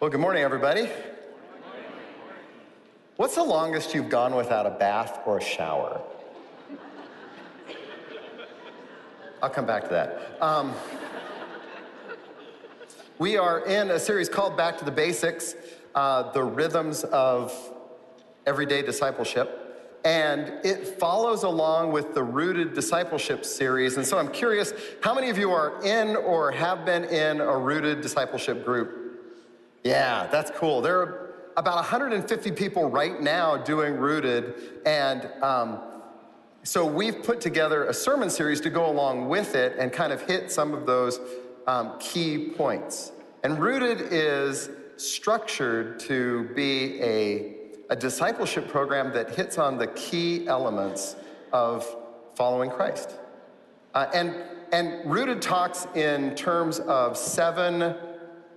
Well, good morning, everybody. What's the longest you've gone without a bath or a shower? I'll come back to that. Um, we are in a series called Back to the Basics uh, The Rhythms of Everyday Discipleship. And it follows along with the Rooted Discipleship series. And so I'm curious how many of you are in or have been in a Rooted Discipleship group? Yeah, that's cool. There are about 150 people right now doing Rooted, and um, so we've put together a sermon series to go along with it and kind of hit some of those um, key points. And Rooted is structured to be a, a discipleship program that hits on the key elements of following Christ. Uh, and, and Rooted talks in terms of seven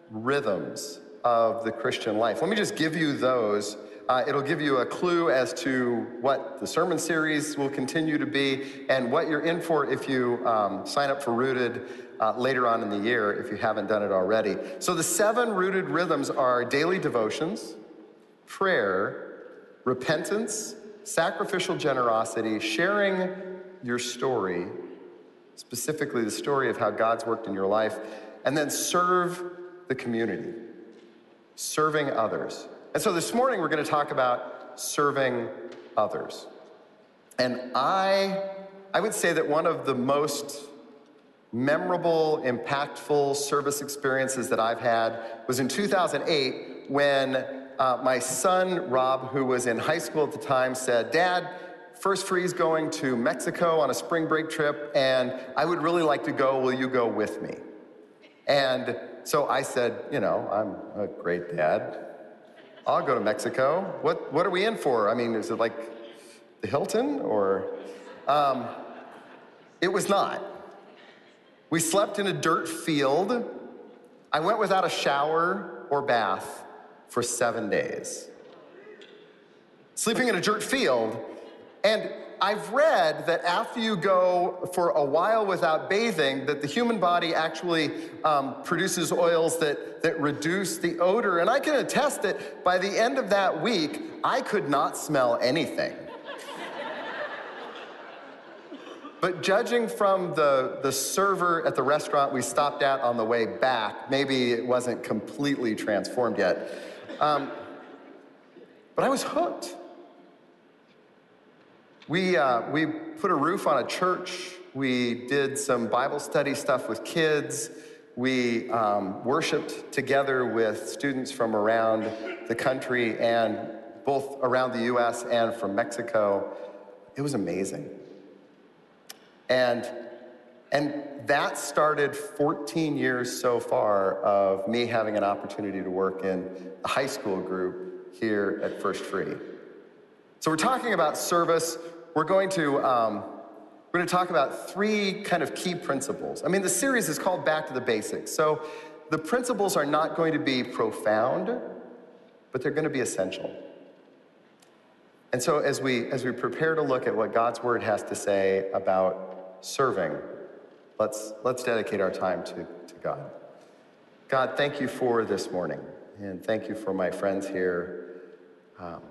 rhythms of the Christian life. Let me just give you those. Uh, it'll give you a clue as to what the sermon series will continue to be and what you're in for if you um, sign up for Rooted uh, later on in the year if you haven't done it already. So, the seven Rooted rhythms are daily devotions, prayer, repentance, sacrificial generosity, sharing your story, specifically the story of how God's worked in your life, and then serve the community serving others. And so this morning we're going to talk about serving others. And I, I would say that one of the most memorable, impactful service experiences that I've had was in 2008 when uh, my son, Rob, who was in high school at the time, said, Dad, First Free's going to Mexico on a spring break trip, and I would really like to go. Will you go with me? And so I said, you know, I'm a great dad. I'll go to Mexico. What, what are we in for? I mean, is it like the Hilton or? Um, it was not. We slept in a dirt field. I went without a shower or bath for seven days. Sleeping in a dirt field. And I've read that after you go for a while without bathing, that the human body actually um, produces oils that, that reduce the odor. And I can attest that by the end of that week, I could not smell anything. but judging from the, the server at the restaurant we stopped at on the way back, maybe it wasn't completely transformed yet. Um, but I was hooked. We, uh, we put a roof on a church. We did some Bible study stuff with kids. We um, worshiped together with students from around the country and both around the US and from Mexico. It was amazing. And, and that started 14 years so far of me having an opportunity to work in a high school group here at First Free. So we're talking about service, we're going to um, we're going to talk about three kind of key principles. I mean, the series is called Back to the Basics. So the principles are not going to be profound, but they're going to be essential. And so as we as we prepare to look at what God's word has to say about serving, let's let's dedicate our time to, to God. God, thank you for this morning, and thank you for my friends here. Um,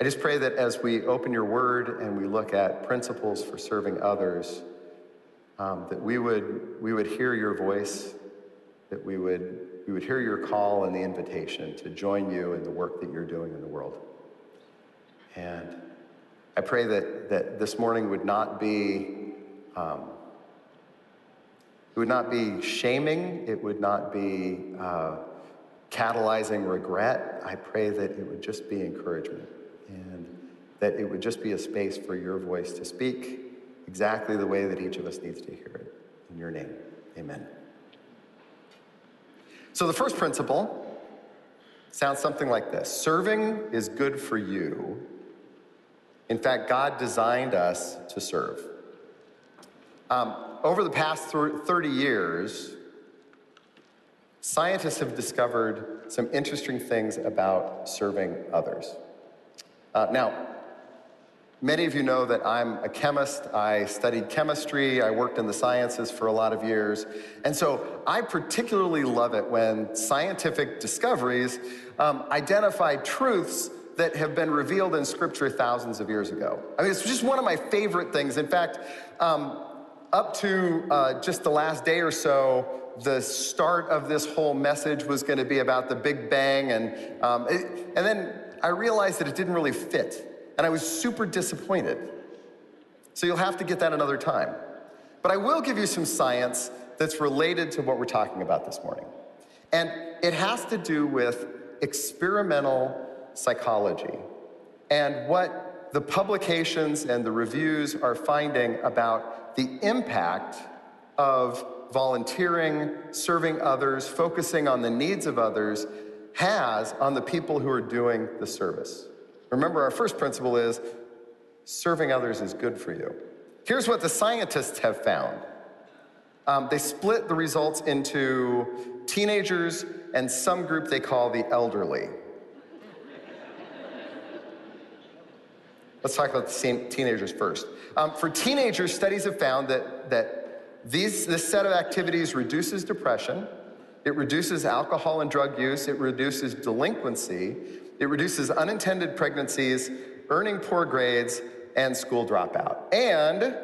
I just pray that as we open your word and we look at principles for serving others, um, that we would, we would hear your voice, that we would, we would hear your call and the invitation to join you in the work that you're doing in the world. And I pray that, that this morning would not be, um, it would not be shaming, it would not be uh, catalyzing regret. I pray that it would just be encouragement and that it would just be a space for your voice to speak exactly the way that each of us needs to hear it. In your name, amen. So the first principle sounds something like this Serving is good for you. In fact, God designed us to serve. Um, over the past 30 years, scientists have discovered some interesting things about serving others. Uh, now, Many of you know that I'm a chemist. I studied chemistry. I worked in the sciences for a lot of years. And so I particularly love it when scientific discoveries um, identify truths that have been revealed in Scripture thousands of years ago. I mean, it's just one of my favorite things. In fact, um, up to uh, just the last day or so, the start of this whole message was going to be about the Big Bang, and um, it, and then I realized that it didn't really fit. And I was super disappointed. So you'll have to get that another time. But I will give you some science that's related to what we're talking about this morning. And it has to do with experimental psychology and what the publications and the reviews are finding about the impact of volunteering, serving others, focusing on the needs of others has on the people who are doing the service. Remember, our first principle is serving others is good for you. Here's what the scientists have found um, they split the results into teenagers and some group they call the elderly. Let's talk about the teenagers first. Um, for teenagers, studies have found that, that these, this set of activities reduces depression, it reduces alcohol and drug use, it reduces delinquency, it reduces unintended pregnancies, earning poor grades, and school dropout. And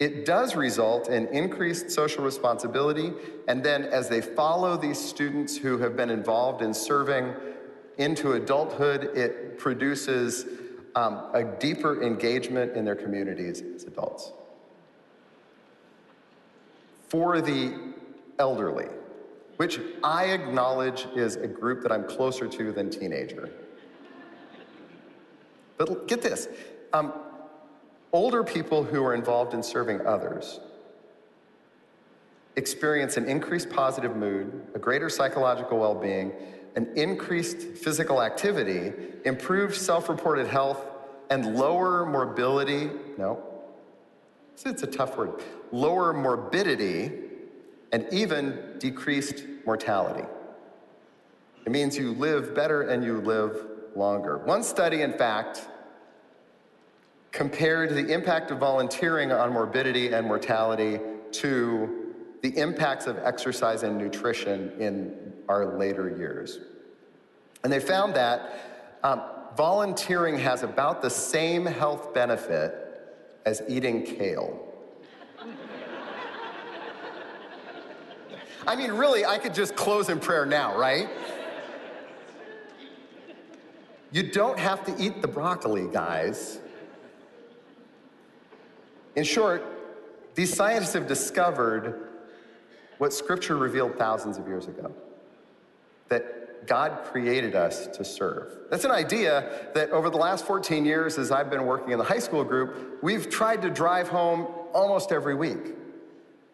it does result in increased social responsibility. And then, as they follow these students who have been involved in serving into adulthood, it produces um, a deeper engagement in their communities as adults. For the elderly, which I acknowledge is a group that I'm closer to than teenager. But get this um, older people who are involved in serving others experience an increased positive mood, a greater psychological well being, an increased physical activity, improved self reported health, and lower morbidity. No, it's a tough word. Lower morbidity and even decreased mortality. It means you live better and you live longer. One study, in fact, compared the impact of volunteering on morbidity and mortality to the impacts of exercise and nutrition in our later years. And they found that um, volunteering has about the same health benefit as eating kale. I mean, really, I could just close in prayer now, right? You don't have to eat the broccoli, guys. In short, these scientists have discovered what Scripture revealed thousands of years ago that God created us to serve. That's an idea that over the last 14 years, as I've been working in the high school group, we've tried to drive home almost every week.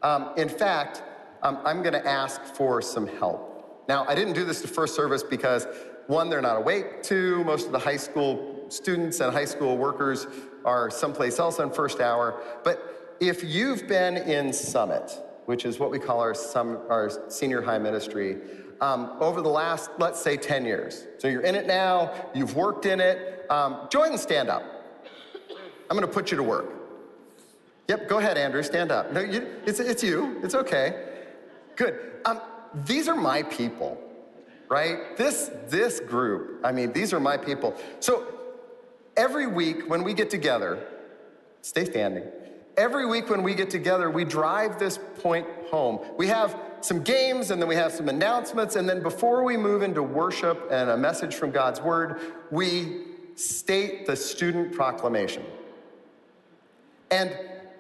Um, in fact, um, I'm going to ask for some help. Now, I didn't do this to first service because, one, they're not awake. Two, most of the high school students and high school workers are someplace else on first hour. But if you've been in Summit, which is what we call our, sum, our senior high ministry, um, over the last, let's say, 10 years. So you're in it now, you've worked in it, um, join and stand up. I'm gonna put you to work. Yep, go ahead, Andrew, stand up. No, you, it's, it's you, it's okay. Good. Um, these are my people, right? This, this group, I mean, these are my people. So every week when we get together, stay standing. Every week when we get together, we drive this point home. We have some games and then we have some announcements. And then before we move into worship and a message from God's word, we state the student proclamation. And,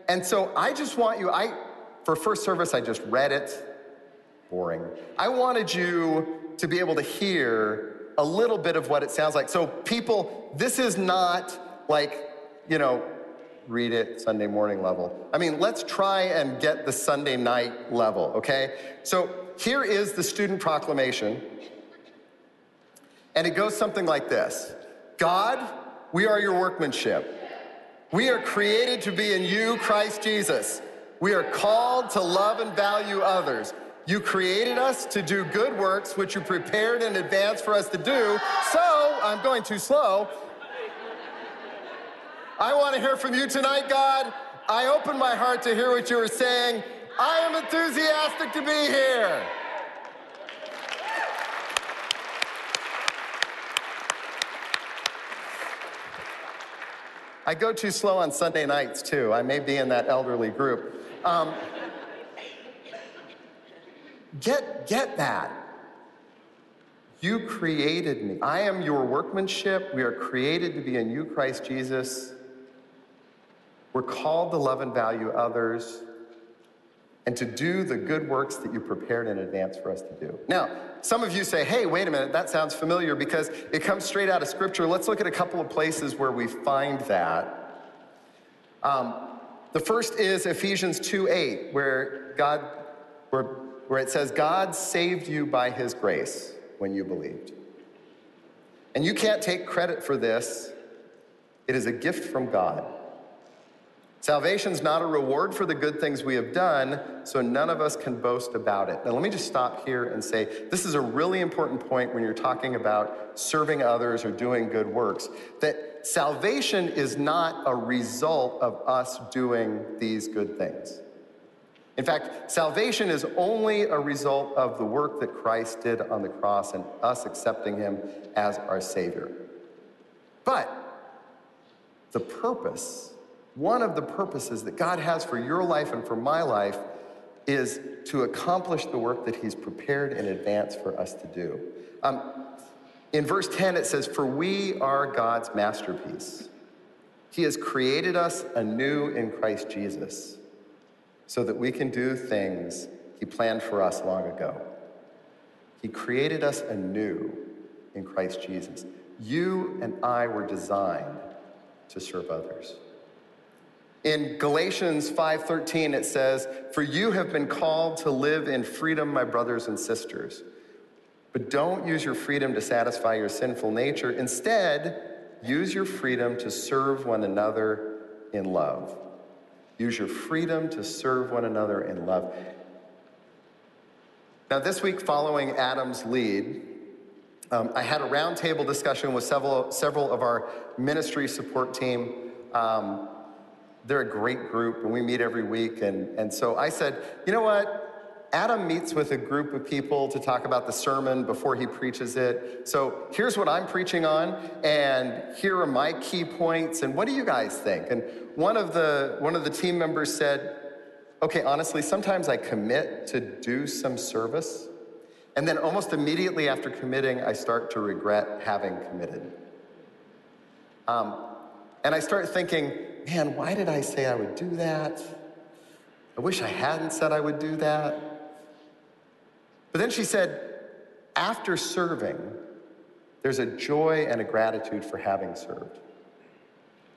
and so I just want you, I, for first service, I just read it boring. I wanted you to be able to hear a little bit of what it sounds like. So, people, this is not like, you know, read it Sunday morning level. I mean, let's try and get the Sunday night level, okay? So, here is the student proclamation. And it goes something like this God, we are your workmanship. We are created to be in you, Christ Jesus. We are called to love and value others. You created us to do good works, which you prepared in advance for us to do. So, I'm going too slow. I want to hear from you tonight, God. I open my heart to hear what you are saying. I am enthusiastic to be here. I go too slow on Sunday nights, too. I may be in that elderly group. Um, get, get that. You created me. I am your workmanship. We are created to be in you, Christ Jesus. We're called to love and value others and to do the good works that you prepared in advance for us to do. Now, some of you say, hey, wait a minute, that sounds familiar because it comes straight out of Scripture. Let's look at a couple of places where we find that. Um, the first is Ephesians 2 8, where God, where, where it says, God saved you by his grace when you believed. And you can't take credit for this, it is a gift from God. Salvation's not a reward for the good things we have done, so none of us can boast about it. Now, let me just stop here and say this is a really important point when you're talking about serving others or doing good works that salvation is not a result of us doing these good things. In fact, salvation is only a result of the work that Christ did on the cross and us accepting him as our Savior. But the purpose one of the purposes that God has for your life and for my life is to accomplish the work that He's prepared in advance for us to do. Um, in verse 10, it says, For we are God's masterpiece. He has created us anew in Christ Jesus so that we can do things He planned for us long ago. He created us anew in Christ Jesus. You and I were designed to serve others. In Galatians 5:13 it says, "For you have been called to live in freedom, my brothers and sisters. But don't use your freedom to satisfy your sinful nature. Instead, use your freedom to serve one another in love." Use your freedom to serve one another in love. Now, this week, following Adam's lead, um, I had a roundtable discussion with several, several of our ministry support team. Um, they're a great group, and we meet every week. And, and so I said, you know what? Adam meets with a group of people to talk about the sermon before he preaches it. So here's what I'm preaching on, and here are my key points. And what do you guys think? And one of the one of the team members said, "Okay, honestly, sometimes I commit to do some service, and then almost immediately after committing, I start to regret having committed." Um, and I start thinking, man, why did I say I would do that? I wish I hadn't said I would do that. But then she said, after serving, there's a joy and a gratitude for having served.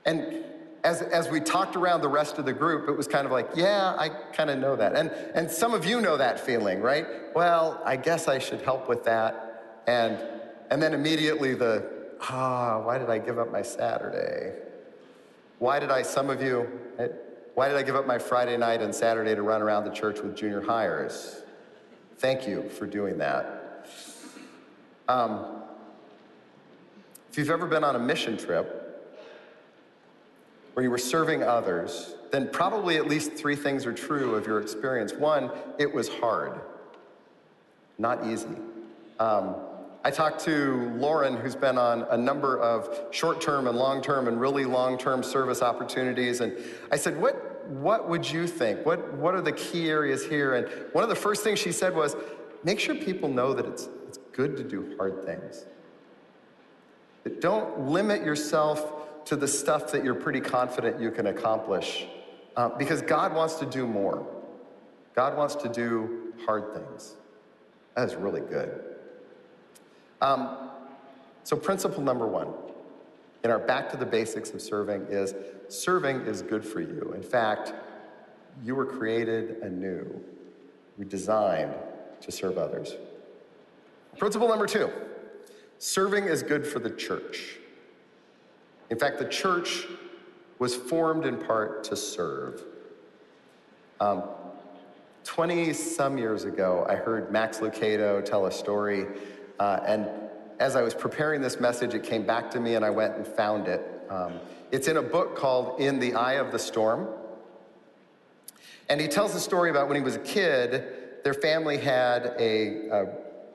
And as, as we talked around the rest of the group, it was kind of like, yeah, I kind of know that. And, and some of you know that feeling, right? Well, I guess I should help with that. And, and then immediately the, ah, why did I give up my Saturday? Why did I, some of you, why did I give up my Friday night and Saturday to run around the church with junior hires? Thank you for doing that. Um, if you've ever been on a mission trip where you were serving others, then probably at least three things are true of your experience. One, it was hard, not easy. Um, I talked to Lauren, who's been on a number of short term and long term and really long term service opportunities. And I said, what, what would you think? What, what are the key areas here? And one of the first things she said was, make sure people know that it's, it's good to do hard things. That don't limit yourself to the stuff that you're pretty confident you can accomplish, uh, because God wants to do more. God wants to do hard things. That is really good. Um, so, principle number one in our back to the basics of serving is serving is good for you. In fact, you were created anew, we designed to serve others. Principle number two serving is good for the church. In fact, the church was formed in part to serve. Um, 20 some years ago, I heard Max Lucado tell a story uh, and as I was preparing this message, it came back to me and I went and found it. Um, it's in a book called In the Eye of the Storm. And he tells the story about when he was a kid, their family had a, a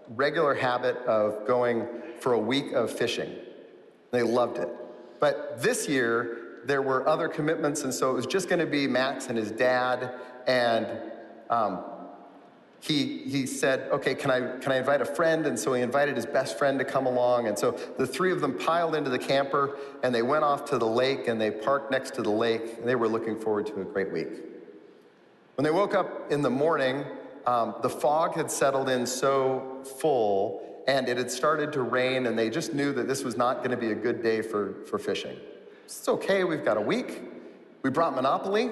regular habit of going for a week of fishing. They loved it. But this year, there were other commitments, and so it was just going to be Max and his dad. And um, he, he said, Okay, can I, can I invite a friend? And so he invited his best friend to come along. And so the three of them piled into the camper and they went off to the lake and they parked next to the lake. And they were looking forward to a great week. When they woke up in the morning, um, the fog had settled in so full and it had started to rain, and they just knew that this was not going to be a good day for, for fishing. It's okay, we've got a week. We brought Monopoly.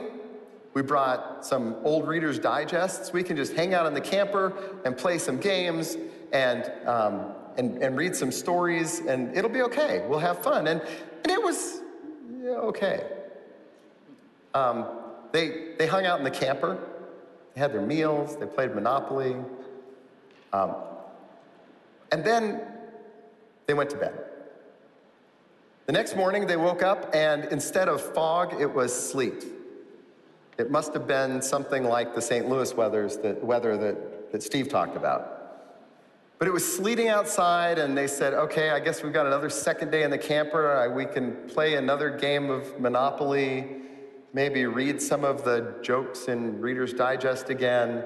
We brought some old Reader's Digests. We can just hang out in the camper and play some games and, um, and, and read some stories, and it'll be okay. We'll have fun. And, and it was okay. Um, they, they hung out in the camper. They had their meals. They played Monopoly. Um, and then they went to bed. The next morning, they woke up, and instead of fog, it was sleet. It must have been something like the St. Louis weathers that, weather that, that Steve talked about. But it was sleeting outside, and they said, okay, I guess we've got another second day in the camper. We can play another game of Monopoly, maybe read some of the jokes in Reader's Digest again.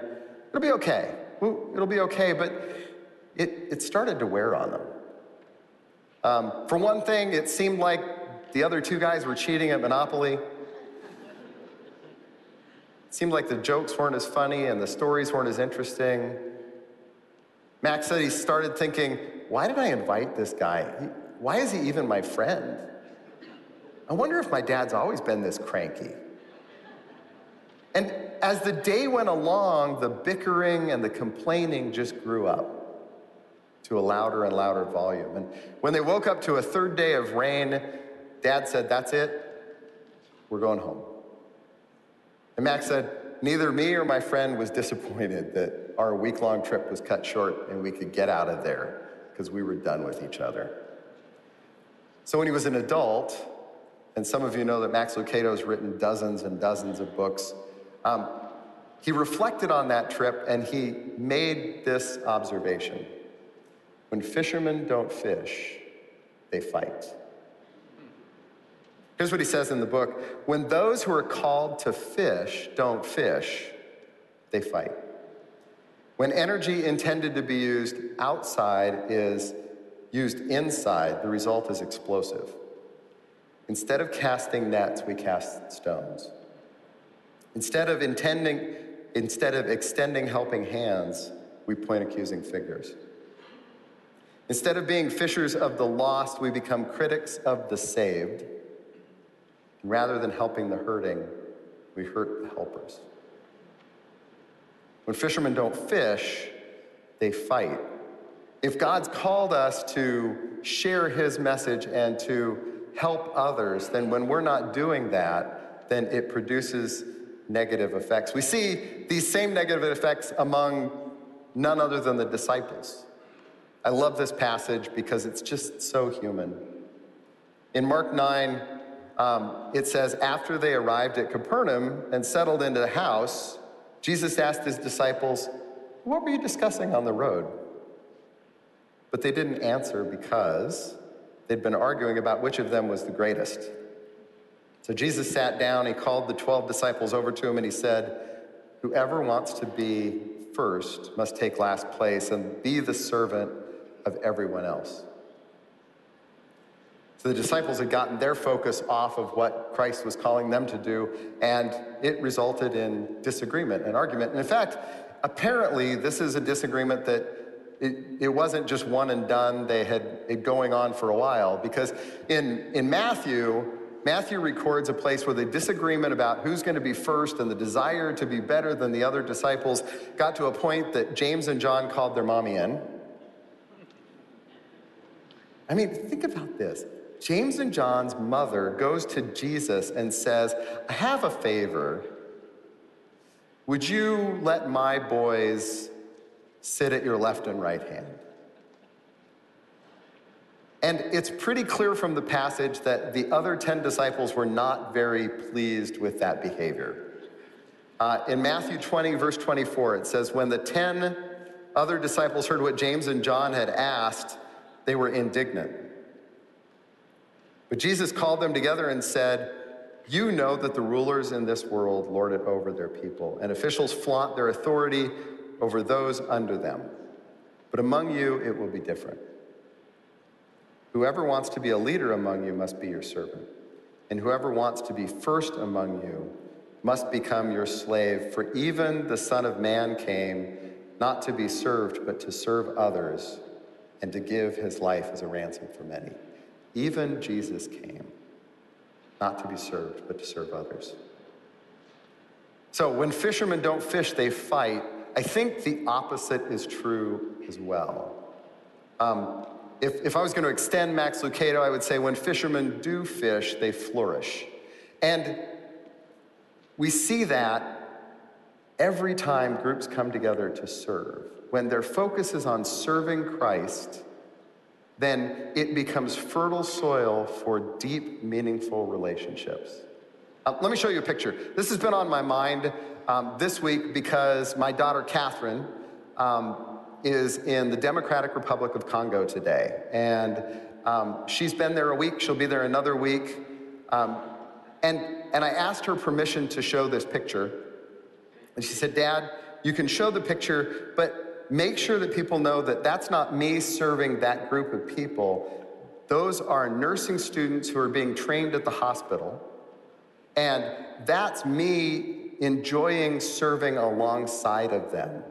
It'll be okay. It'll be okay, but it, it started to wear on them. Um, for one thing, it seemed like the other two guys were cheating at Monopoly. It seemed like the jokes weren't as funny and the stories weren't as interesting. Max said he started thinking, why did I invite this guy? Why is he even my friend? I wonder if my dad's always been this cranky. And as the day went along, the bickering and the complaining just grew up to a louder and louder volume. And when they woke up to a third day of rain, Dad said, That's it, we're going home. And Max said, Neither me or my friend was disappointed that our week long trip was cut short and we could get out of there because we were done with each other. So when he was an adult, and some of you know that Max Lucado has written dozens and dozens of books, um, he reflected on that trip and he made this observation. When fishermen don't fish, they fight. Here's what he says in the book When those who are called to fish don't fish, they fight. When energy intended to be used outside is used inside, the result is explosive. Instead of casting nets, we cast stones. Instead of intending, instead of extending helping hands, we point accusing fingers. Instead of being fishers of the lost, we become critics of the saved. Rather than helping the hurting, we hurt the helpers. When fishermen don't fish, they fight. If God's called us to share his message and to help others, then when we're not doing that, then it produces negative effects. We see these same negative effects among none other than the disciples. I love this passage because it's just so human. In Mark 9, um, it says, After they arrived at Capernaum and settled into the house, Jesus asked his disciples, What were you discussing on the road? But they didn't answer because they'd been arguing about which of them was the greatest. So Jesus sat down, he called the 12 disciples over to him, and he said, Whoever wants to be first must take last place and be the servant of everyone else. So the disciples had gotten their focus off of what Christ was calling them to do, and it resulted in disagreement and argument. And in fact, apparently, this is a disagreement that it, it wasn't just one and done, they had it going on for a while. Because in, in Matthew, Matthew records a place where the disagreement about who's going to be first and the desire to be better than the other disciples got to a point that James and John called their mommy in. I mean, think about this. James and John's mother goes to Jesus and says, I have a favor. Would you let my boys sit at your left and right hand? And it's pretty clear from the passage that the other 10 disciples were not very pleased with that behavior. Uh, in Matthew 20, verse 24, it says, When the 10 other disciples heard what James and John had asked, they were indignant. But Jesus called them together and said, You know that the rulers in this world lord it over their people, and officials flaunt their authority over those under them. But among you, it will be different. Whoever wants to be a leader among you must be your servant, and whoever wants to be first among you must become your slave. For even the Son of Man came not to be served, but to serve others and to give his life as a ransom for many. Even Jesus came not to be served, but to serve others. So when fishermen don't fish, they fight. I think the opposite is true as well. Um, if, if I was going to extend Max Lucado, I would say when fishermen do fish, they flourish. And we see that every time groups come together to serve. When their focus is on serving Christ, then it becomes fertile soil for deep, meaningful relationships. Uh, let me show you a picture. This has been on my mind um, this week because my daughter Catherine um, is in the Democratic Republic of Congo today. And um, she's been there a week, she'll be there another week. Um, and, and I asked her permission to show this picture. And she said, Dad, you can show the picture, but make sure that people know that that's not me serving that group of people. Those are nursing students who are being trained at the hospital. And that's me enjoying serving alongside of them.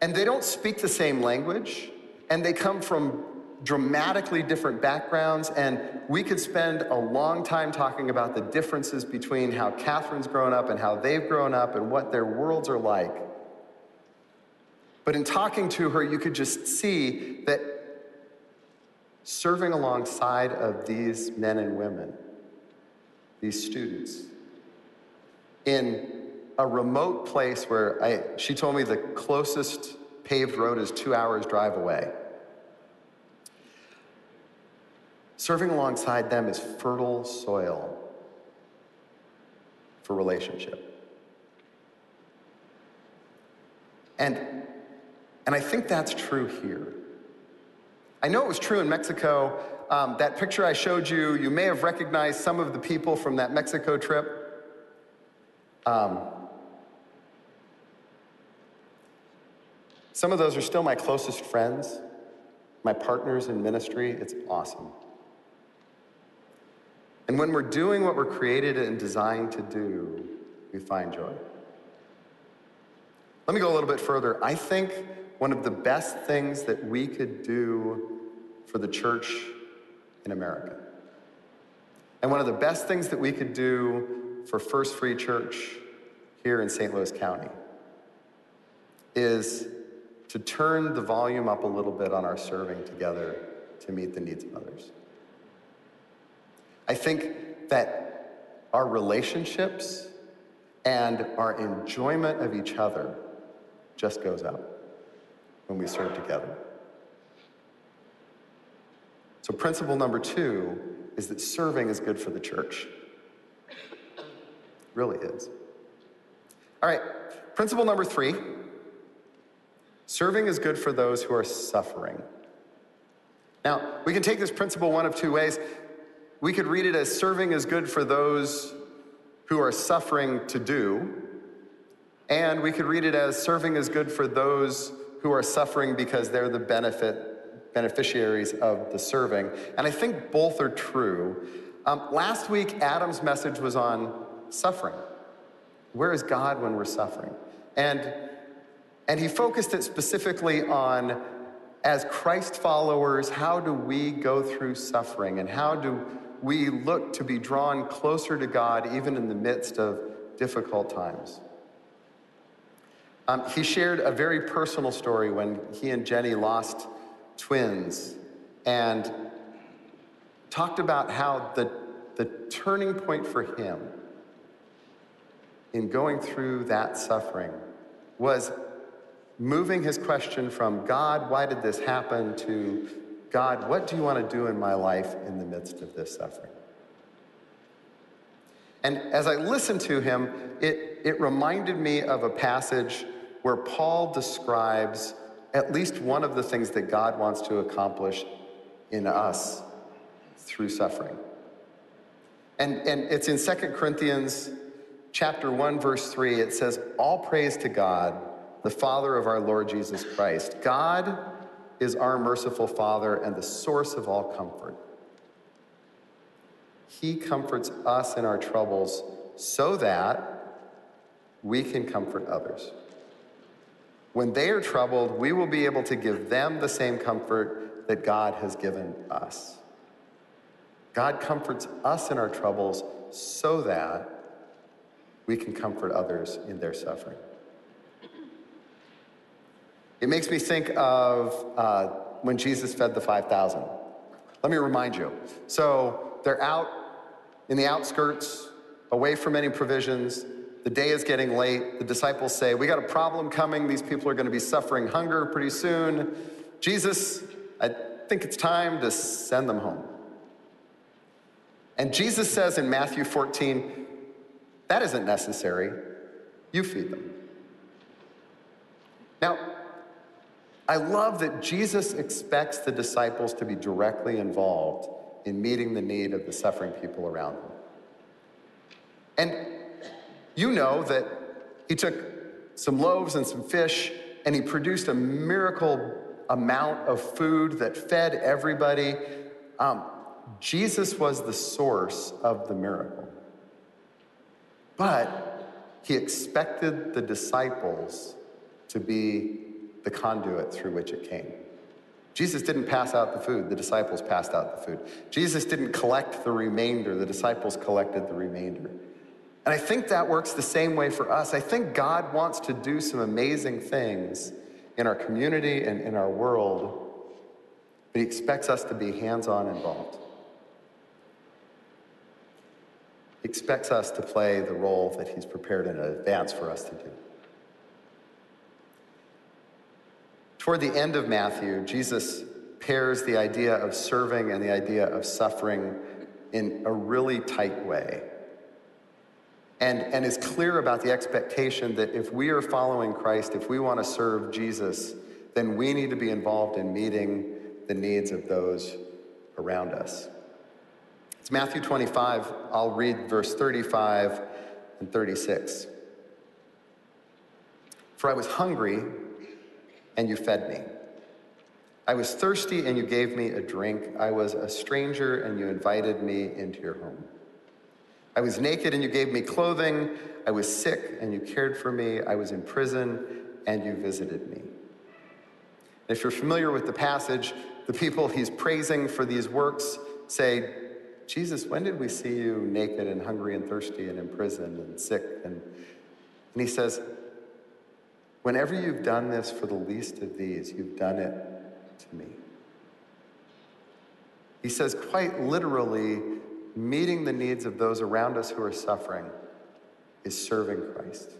And they don't speak the same language, and they come from dramatically different backgrounds. And we could spend a long time talking about the differences between how Catherine's grown up and how they've grown up and what their worlds are like. But in talking to her, you could just see that serving alongside of these men and women, these students, in a remote place where I, she told me the closest paved road is two hours drive away. Serving alongside them is fertile soil for relationship. And, and I think that's true here. I know it was true in Mexico. Um, that picture I showed you, you may have recognized some of the people from that Mexico trip. Um, Some of those are still my closest friends, my partners in ministry. It's awesome. And when we're doing what we're created and designed to do, we find joy. Let me go a little bit further. I think one of the best things that we could do for the church in America, and one of the best things that we could do for First Free Church here in St. Louis County, is to turn the volume up a little bit on our serving together to meet the needs of others. I think that our relationships and our enjoyment of each other just goes up when we serve together. So, principle number two is that serving is good for the church. It really is. All right, principle number three Serving is good for those who are suffering. Now, we can take this principle one of two ways. We could read it as serving is good for those who are suffering to do, and we could read it as serving is good for those who are suffering because they're the benefit beneficiaries of the serving. And I think both are true. Um, last week, Adam's message was on suffering. Where is God when we're suffering? And and he focused it specifically on, as Christ followers, how do we go through suffering and how do we look to be drawn closer to God even in the midst of difficult times? Um, he shared a very personal story when he and Jenny lost twins and talked about how the, the turning point for him in going through that suffering was moving his question from God, why did this happen, to God, what do you want to do in my life in the midst of this suffering? And as I listened to him, it, it reminded me of a passage where Paul describes at least one of the things that God wants to accomplish in us through suffering. And, and it's in 2 Corinthians chapter 1, verse 3. It says, All praise to God, the Father of our Lord Jesus Christ. God is our merciful Father and the source of all comfort. He comforts us in our troubles so that we can comfort others. When they are troubled, we will be able to give them the same comfort that God has given us. God comforts us in our troubles so that we can comfort others in their suffering. It makes me think of uh, when Jesus fed the 5,000. Let me remind you. So they're out in the outskirts, away from any provisions. The day is getting late. The disciples say, We got a problem coming. These people are going to be suffering hunger pretty soon. Jesus, I think it's time to send them home. And Jesus says in Matthew 14, That isn't necessary. You feed them. Now, I love that Jesus expects the disciples to be directly involved in meeting the need of the suffering people around them. And you know that he took some loaves and some fish and he produced a miracle amount of food that fed everybody. Um, Jesus was the source of the miracle. But he expected the disciples to be the conduit through which it came. Jesus didn't pass out the food, the disciples passed out the food. Jesus didn't collect the remainder, the disciples collected the remainder. And I think that works the same way for us. I think God wants to do some amazing things in our community and in our world, but He expects us to be hands on involved. He expects us to play the role that He's prepared in advance for us to do. Toward the end of Matthew, Jesus pairs the idea of serving and the idea of suffering in a really tight way. And, and is clear about the expectation that if we are following Christ, if we want to serve Jesus, then we need to be involved in meeting the needs of those around us. It's Matthew 25. I'll read verse 35 and 36. For I was hungry and you fed me. I was thirsty, and you gave me a drink. I was a stranger, and you invited me into your home. I was naked, and you gave me clothing. I was sick, and you cared for me. I was in prison, and you visited me. If you're familiar with the passage, the people he's praising for these works say, Jesus, when did we see you naked and hungry and thirsty and in prison and sick? And, and he says, Whenever you've done this for the least of these, you've done it to me. He says, quite literally, meeting the needs of those around us who are suffering is serving Christ.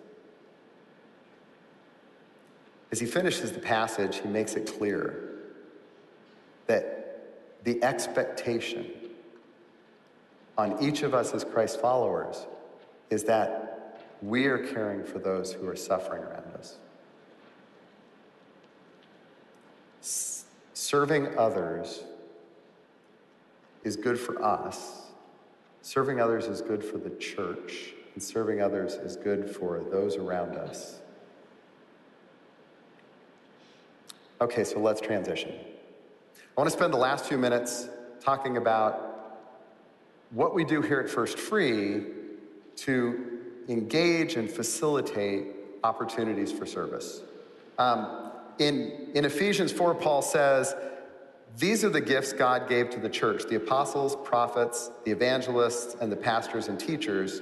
As he finishes the passage, he makes it clear that the expectation on each of us as Christ followers is that we are caring for those who are suffering around us. Serving others is good for us. Serving others is good for the church. And serving others is good for those around us. Okay, so let's transition. I want to spend the last few minutes talking about what we do here at First Free to engage and facilitate opportunities for service. Um, in, in Ephesians 4, Paul says, These are the gifts God gave to the church the apostles, prophets, the evangelists, and the pastors and teachers.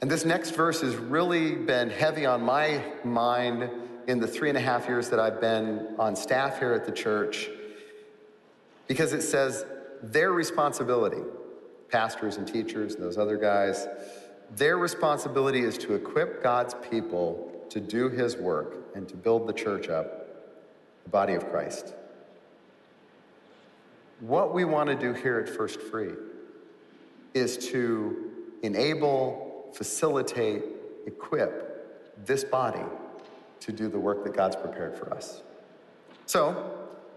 And this next verse has really been heavy on my mind in the three and a half years that I've been on staff here at the church because it says their responsibility, pastors and teachers and those other guys, their responsibility is to equip God's people to do his work and to build the church up, the body of Christ. What we want to do here at First Free is to enable, facilitate, equip this body to do the work that God's prepared for us. So,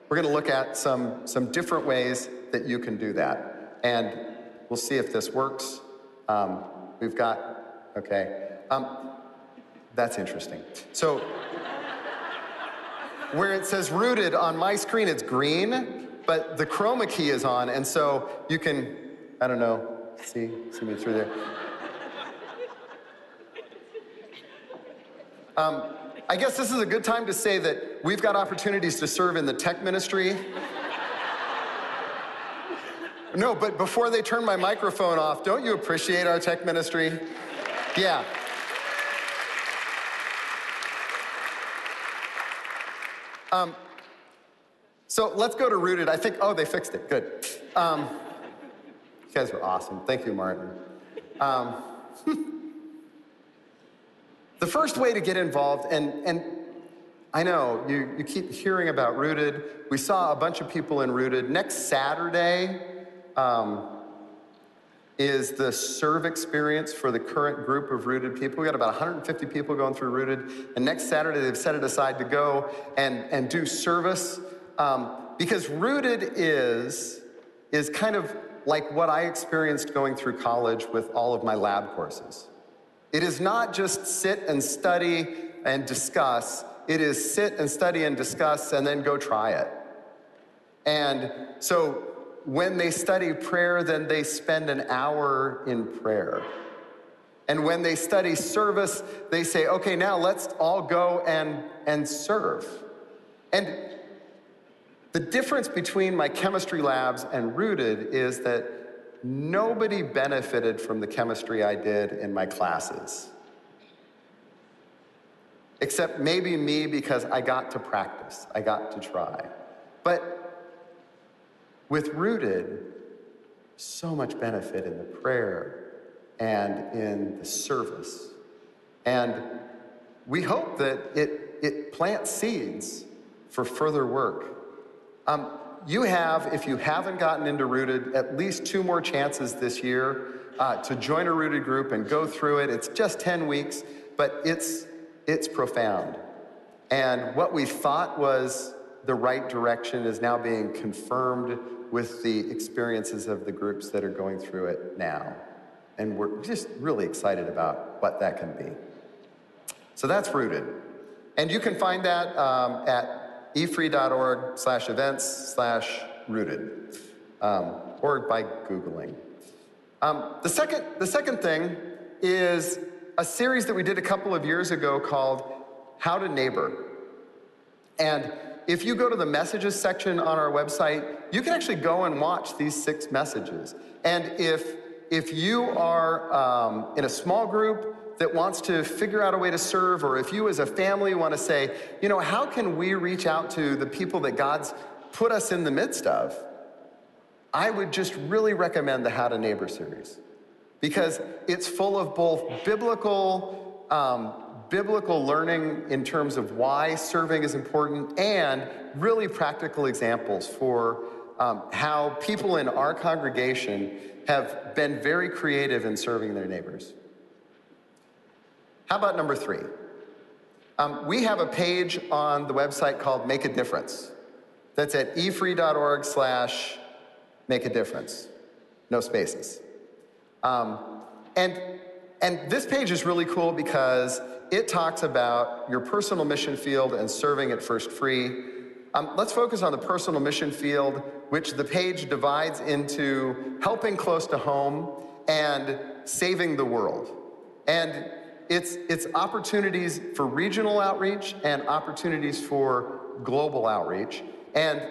we're going to look at some, some different ways that you can do that. And we'll see if this works. Um, we've got, okay. Um, that's interesting. So, where it says rooted on my screen, it's green, but the chroma key is on. And so you can, I don't know, see, see me through there. Um, I guess this is a good time to say that we've got opportunities to serve in the tech ministry. No, but before they turn my microphone off, don't you appreciate our tech ministry? Yeah. Um, so let's go to Rooted. I think, oh, they fixed it. Good. Um, you guys are awesome. Thank you, Martin. Um, the first way to get involved, and, and I know you, you keep hearing about Rooted. We saw a bunch of people in Rooted. Next Saturday um, is the serve experience for the current group of Rooted people. We got about 150 people going through Rooted. And next Saturday, they've set it aside to go and, and do service um, because rooted is, is kind of like what I experienced going through college with all of my lab courses. It is not just sit and study and discuss, it is sit and study and discuss and then go try it. And so when they study prayer, then they spend an hour in prayer. And when they study service, they say, okay, now let's all go and, and serve. And the difference between my chemistry labs and Rooted is that nobody benefited from the chemistry I did in my classes. Except maybe me because I got to practice, I got to try. But with Rooted, so much benefit in the prayer and in the service. And we hope that it, it plants seeds for further work um, you have, if you haven't gotten into Rooted, at least two more chances this year uh, to join a Rooted group and go through it. It's just 10 weeks, but it's, it's profound. And what we thought was the right direction is now being confirmed with the experiences of the groups that are going through it now. And we're just really excited about what that can be. So that's Rooted. And you can find that um, at efree.org slash events slash rooted, um, or by Googling. Um, the, second, the second thing is a series that we did a couple of years ago called How to Neighbor. And if you go to the messages section on our website, you can actually go and watch these six messages. And if, if you are um, in a small group that wants to figure out a way to serve, or if you as a family want to say, you know, how can we reach out to the people that God's put us in the midst of? I would just really recommend the How to Neighbor series because it's full of both biblical, um, biblical learning in terms of why serving is important and really practical examples for um, how people in our congregation have been very creative in serving their neighbors. How about number three? Um, we have a page on the website called Make a Difference. That's at efree.org slash make a difference. No spaces. Um, and, and this page is really cool because it talks about your personal mission field and serving at First Free. Um, let's focus on the personal mission field, which the page divides into helping close to home and saving the world. And it's, it's opportunities for regional outreach and opportunities for global outreach. And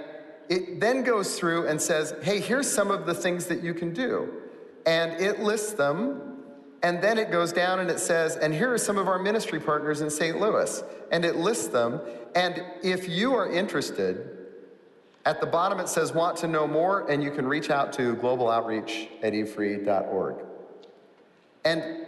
it then goes through and says, hey, here's some of the things that you can do. And it lists them. And then it goes down and it says, and here are some of our ministry partners in St. Louis. And it lists them. And if you are interested, at the bottom it says, want to know more, and you can reach out to globaloutreach at efree.org. And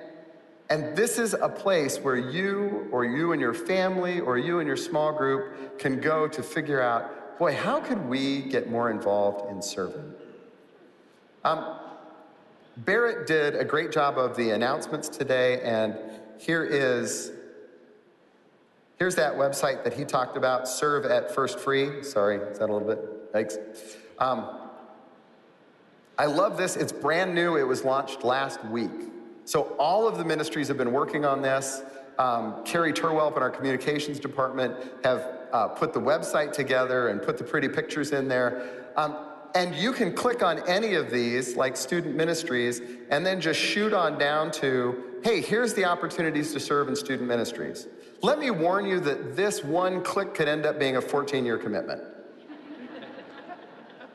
and this is a place where you or you and your family or you and your small group can go to figure out boy, how could we get more involved in serving? Um, Barrett did a great job of the announcements today, and here is here's that website that he talked about, serve at first free. Sorry, is that a little bit? Thanks. Um, I love this. It's brand new. It was launched last week. So all of the ministries have been working on this. Um, Carrie Turwelp in our communications department have uh, put the website together and put the pretty pictures in there. Um, and you can click on any of these, like student ministries, and then just shoot on down to, hey, here's the opportunities to serve in student ministries. Let me warn you that this one click could end up being a 14 year commitment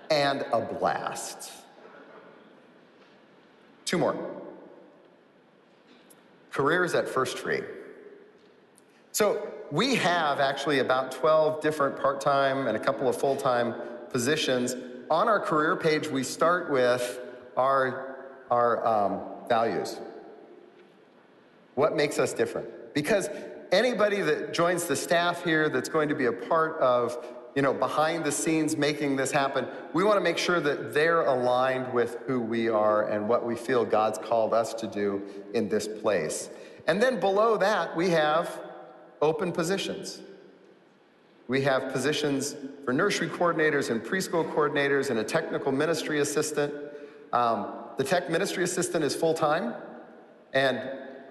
and a blast. Two more. Careers at First Free. So we have actually about 12 different part time and a couple of full time positions. On our career page, we start with our, our um, values. What makes us different? Because anybody that joins the staff here that's going to be a part of you know, behind the scenes making this happen, we want to make sure that they're aligned with who we are and what we feel God's called us to do in this place. And then below that, we have open positions. We have positions for nursery coordinators and preschool coordinators and a technical ministry assistant. Um, the tech ministry assistant is full time, and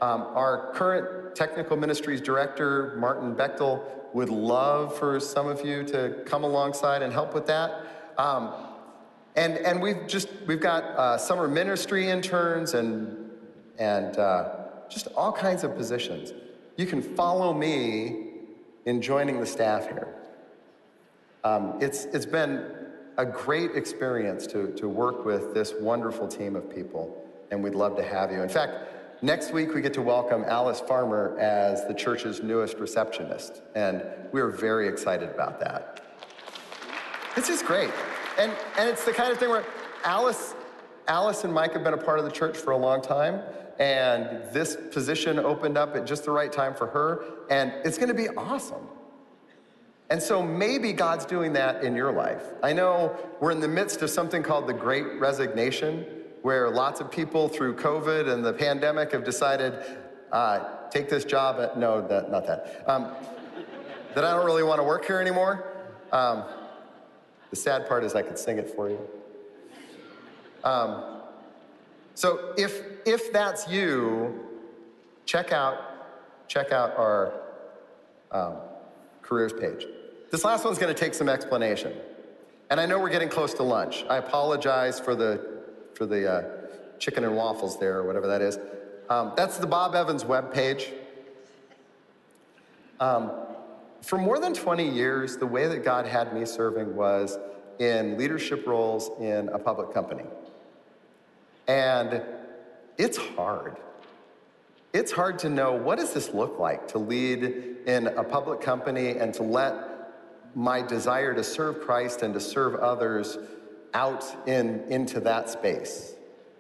um, our current technical ministries director, Martin Bechtel, would love for some of you to come alongside and help with that. Um, and, and we've just we've got uh, summer ministry interns and and uh, just all kinds of positions. You can follow me in joining the staff here. Um, it's, it's been a great experience to, to work with this wonderful team of people, and we'd love to have you. In fact, next week we get to welcome Alice Farmer as the church's newest receptionist, and we're very excited about that. This is great. And, and it's the kind of thing where Alice, Alice and Mike have been a part of the church for a long time, and this position opened up at just the right time for her, and it's going to be awesome. And so maybe God's doing that in your life. I know we're in the midst of something called the Great Resignation, where lots of people through COVID and the pandemic have decided, uh, take this job. At, no, that, not that. Um, that I don't really want to work here anymore. Um, the sad part is I could sing it for you. Um, so if if that's you, check out check out our um, careers page. This last one's going to take some explanation, and I know we're getting close to lunch. I apologize for the for the uh, chicken and waffles there, or whatever that is. Um, that's the Bob Evans web page. Um, for more than 20 years, the way that God had me serving was in leadership roles in a public company. And it's hard. It's hard to know what does this look like to lead in a public company and to let my desire to serve Christ and to serve others out in, into that space.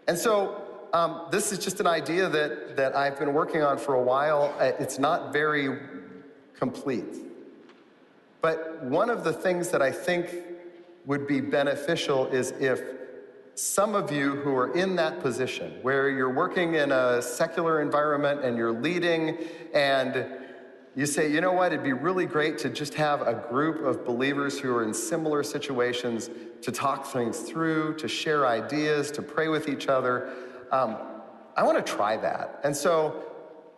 And so um, this is just an idea that, that I've been working on for a while. It's not very complete. But one of the things that I think would be beneficial is if some of you who are in that position where you're working in a secular environment and you're leading and you say, you know what, it'd be really great to just have a group of believers who are in similar situations to talk things through, to share ideas, to pray with each other. Um, I want to try that. And so,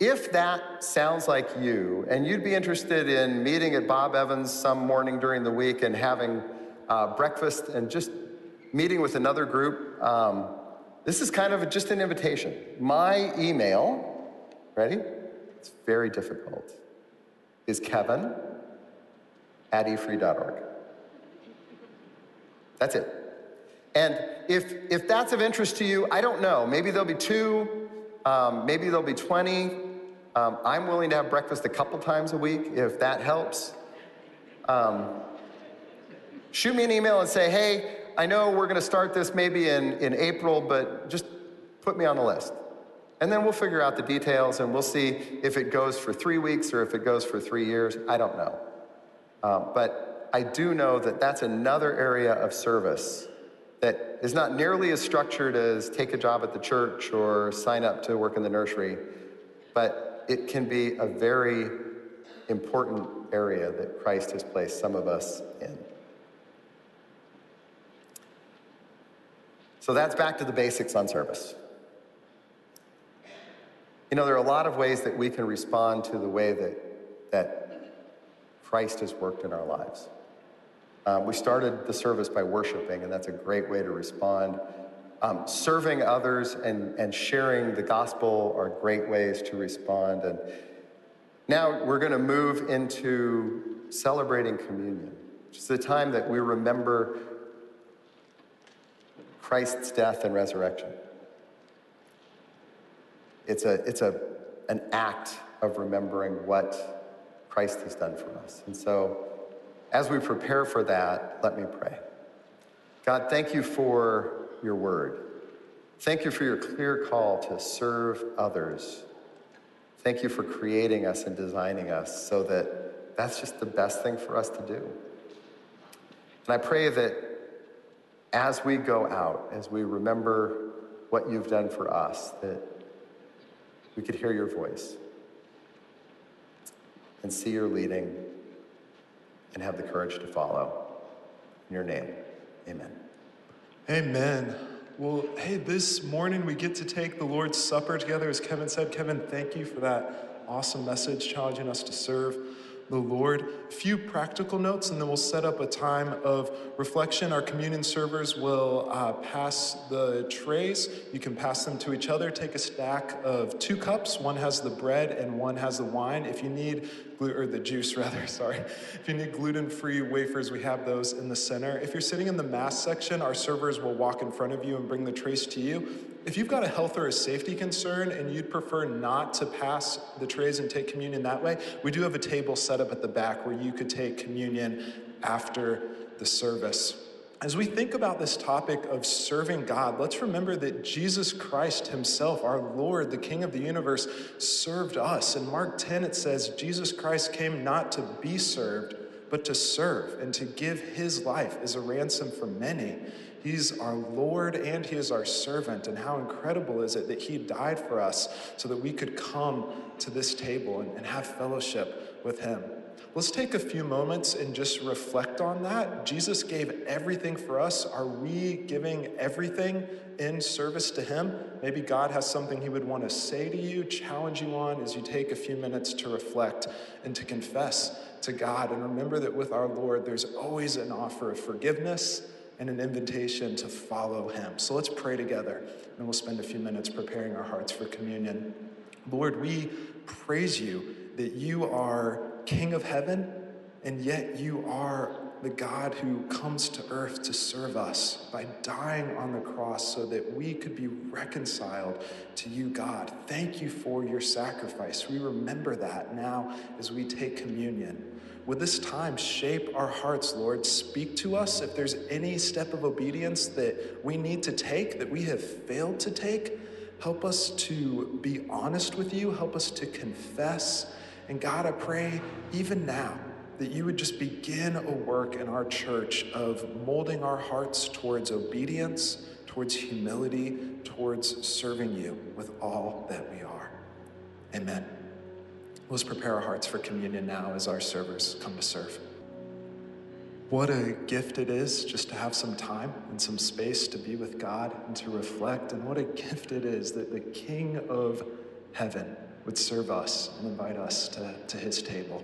if that sounds like you, and you'd be interested in meeting at Bob Evans some morning during the week and having uh, breakfast and just meeting with another group. Um, this is kind of just an invitation. My email, ready? It's very difficult, is kevin at efree.org. That's it. And if, if that's of interest to you, I don't know. Maybe there'll be two, um, maybe there'll be 20. Um, I'm willing to have breakfast a couple times a week if that helps. Um, shoot me an email and say, hey, I know we're going to start this maybe in, in April, but just put me on the list. And then we'll figure out the details and we'll see if it goes for three weeks or if it goes for three years. I don't know. Um, but I do know that that's another area of service that is not nearly as structured as take a job at the church or sign up to work in the nursery, but it can be a very important area that Christ has placed some of us in. So that's back to the basics on service. You know, there are a lot of ways that we can respond to the way that, that Christ has worked in our lives. Um, we started the service by worshiping, and that's a great way to respond. Um, serving others and, and sharing the gospel are great ways to respond. And now we're going to move into celebrating communion, which is the time that we remember Christ's death and resurrection. It's, a, it's a, an act of remembering what Christ has done for us. And so, as we prepare for that, let me pray. God, thank you for your word. Thank you for your clear call to serve others. Thank you for creating us and designing us so that that's just the best thing for us to do. And I pray that as we go out, as we remember what you've done for us, that we could hear your voice and see your leading and have the courage to follow. In your name, amen. Amen. Well, hey, this morning we get to take the Lord's Supper together. As Kevin said, Kevin, thank you for that awesome message challenging us to serve the Lord. A few practical notes, and then we'll set up a time of reflection. Our communion servers will uh, pass the trays. You can pass them to each other. Take a stack of two cups. One has the bread and one has the wine. If you need or the juice rather, sorry. If you need gluten-free wafers, we have those in the center. If you're sitting in the mass section, our servers will walk in front of you and bring the trays to you. If you've got a health or a safety concern and you'd prefer not to pass the trays and take communion that way, we do have a table set up at the back where you could take communion after the service. As we think about this topic of serving God, let's remember that Jesus Christ Himself, our Lord, the King of the universe, served us. In Mark 10, it says, Jesus Christ came not to be served, but to serve and to give His life as a ransom for many. He's our Lord and He is our servant. And how incredible is it that He died for us so that we could come to this table and, and have fellowship with Him? Let's take a few moments and just reflect on that. Jesus gave everything for us. Are we giving everything in service to Him? Maybe God has something He would want to say to you, challenge you on as you take a few minutes to reflect and to confess to God. And remember that with our Lord, there's always an offer of forgiveness and an invitation to follow Him. So let's pray together, and we'll spend a few minutes preparing our hearts for communion. Lord, we praise you that you are King of heaven, and yet you are the God who comes to earth to serve us by dying on the cross so that we could be reconciled to you, God. Thank you for your sacrifice. We remember that now as we take communion. Would this time shape our hearts, Lord? Speak to us if there's any step of obedience that we need to take, that we have failed to take. Help us to be honest with you. Help us to confess and God, I pray even now that you would just begin a work in our church of molding our hearts towards obedience, towards humility, towards serving you with all that we are. Amen. Let's prepare our hearts for communion now as our servers come to serve. What a gift it is just to have some time and some space to be with God and to reflect. And what a gift it is that the King of heaven would serve us and invite us to, to his table.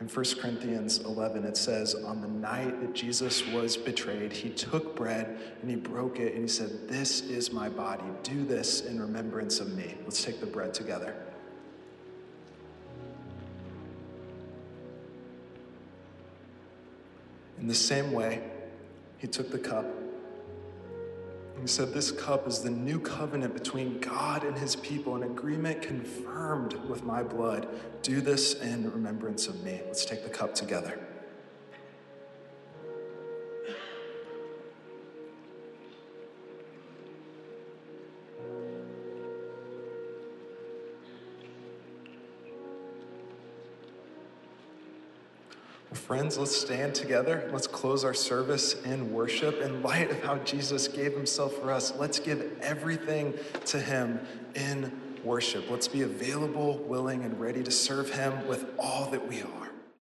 In 1 Corinthians 11, it says, On the night that Jesus was betrayed, he took bread and he broke it and he said, This is my body. Do this in remembrance of me. Let's take the bread together. In the same way, he took the cup And he said, This cup is the new covenant between God and his people, an agreement confirmed with my blood. Do this in remembrance of me. Let's take the cup together. Friends, let's stand together. Let's close our service in worship. In light of how Jesus gave himself for us, let's give everything to him in worship. Let's be available, willing, and ready to serve him with all that we are.